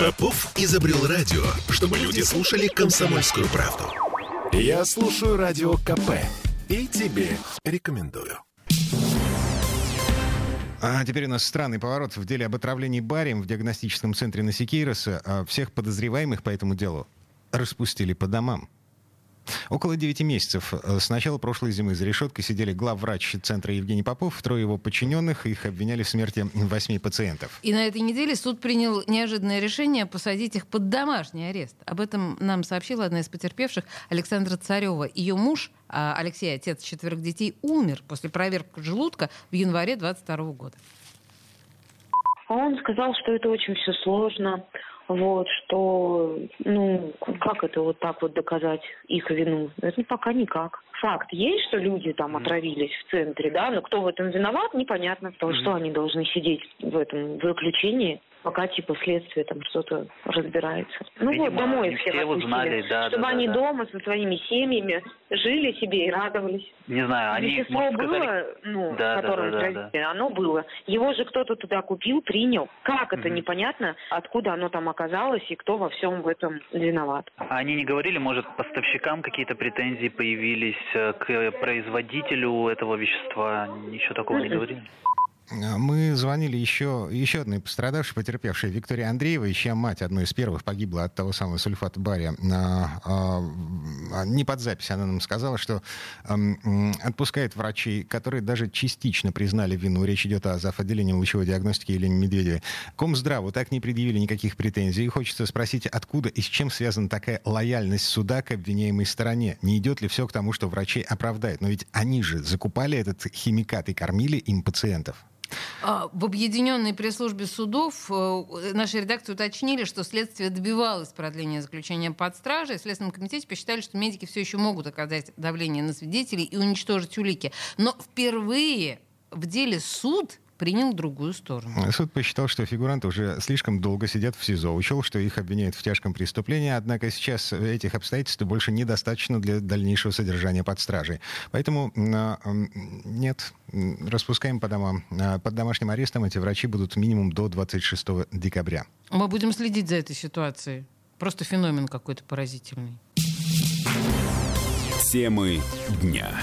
Попов изобрел радио, чтобы люди слушали комсомольскую правду. Я слушаю радио КП и тебе рекомендую. А теперь у нас странный поворот в деле об отравлении барием в диагностическом центре Насикейроса. А всех подозреваемых по этому делу распустили по домам. Около 9 месяцев э, с начала прошлой зимы за решеткой сидели главврач центра Евгений Попов, трое его подчиненных, их обвиняли в смерти восьми пациентов. И на этой неделе суд принял неожиданное решение посадить их под домашний арест. Об этом нам сообщила одна из потерпевших Александра Царева. Ее муж, а, Алексей, отец четверых детей, умер после проверки желудка в январе 22 года. Он сказал, что это очень все сложно, вот, что, ну, как это вот так вот доказать их вину? Это пока никак. Факт есть, что люди там отравились в центре, да, но кто в этом виноват, непонятно, потому что они должны сидеть в этом заключении пока типа следствие там что-то разбирается. Ну Видимо, вот, домой все отпустили, узнали, да, чтобы да, они да, да. дома со своими семьями жили себе и радовались. Не знаю, они, Вещество может, было, сказали... ну, Да, да, которое да, да, отравили, оно было. Его же кто-то туда купил, принял. Как это Мгм. непонятно, откуда оно там оказалось и кто во всем в этом виноват. А Они не говорили, может, поставщикам какие-то претензии появились э, к производителю этого вещества? Ничего такого не Мгм. говорили? А, Мы звонили еще, еще одной пострадавшей, потерпевшей Виктории Андреевой, чья мать одной из первых погибла от того самого сульфата бария. А, а, не под запись она нам сказала, что отпускает врачей, которые даже частично признали вину. Речь идет о зав. отделении лучевой диагностики Елене Медведевой. Комздраву так не предъявили никаких претензий. И хочется спросить, откуда и с чем связана такая лояльность суда к обвиняемой стороне? Не идет ли все к тому, что врачей оправдает? Но ведь они же закупали этот химикат и кормили им пациентов. А, В объединенной пресс-службе судов э, нашей редакции уточнили, что следствие добивалось продления заключения под стражей. В Следственном комитете посчитали, что медики все еще могут оказать давление на свидетелей и уничтожить улики. Но впервые в деле суд принял другую сторону. Суд посчитал, что фигуранты уже слишком долго сидят в СИЗО. Учел, что их обвиняют в тяжком преступлении, однако сейчас этих обстоятельств больше недостаточно для дальнейшего содержания под стражей. Поэтому а, нет, распускаем по домам. А, Под домашним арестом эти врачи будут минимум до 26 декабря. Мы будем следить за этой ситуацией. Просто феномен какой-то поразительный. Темы дня.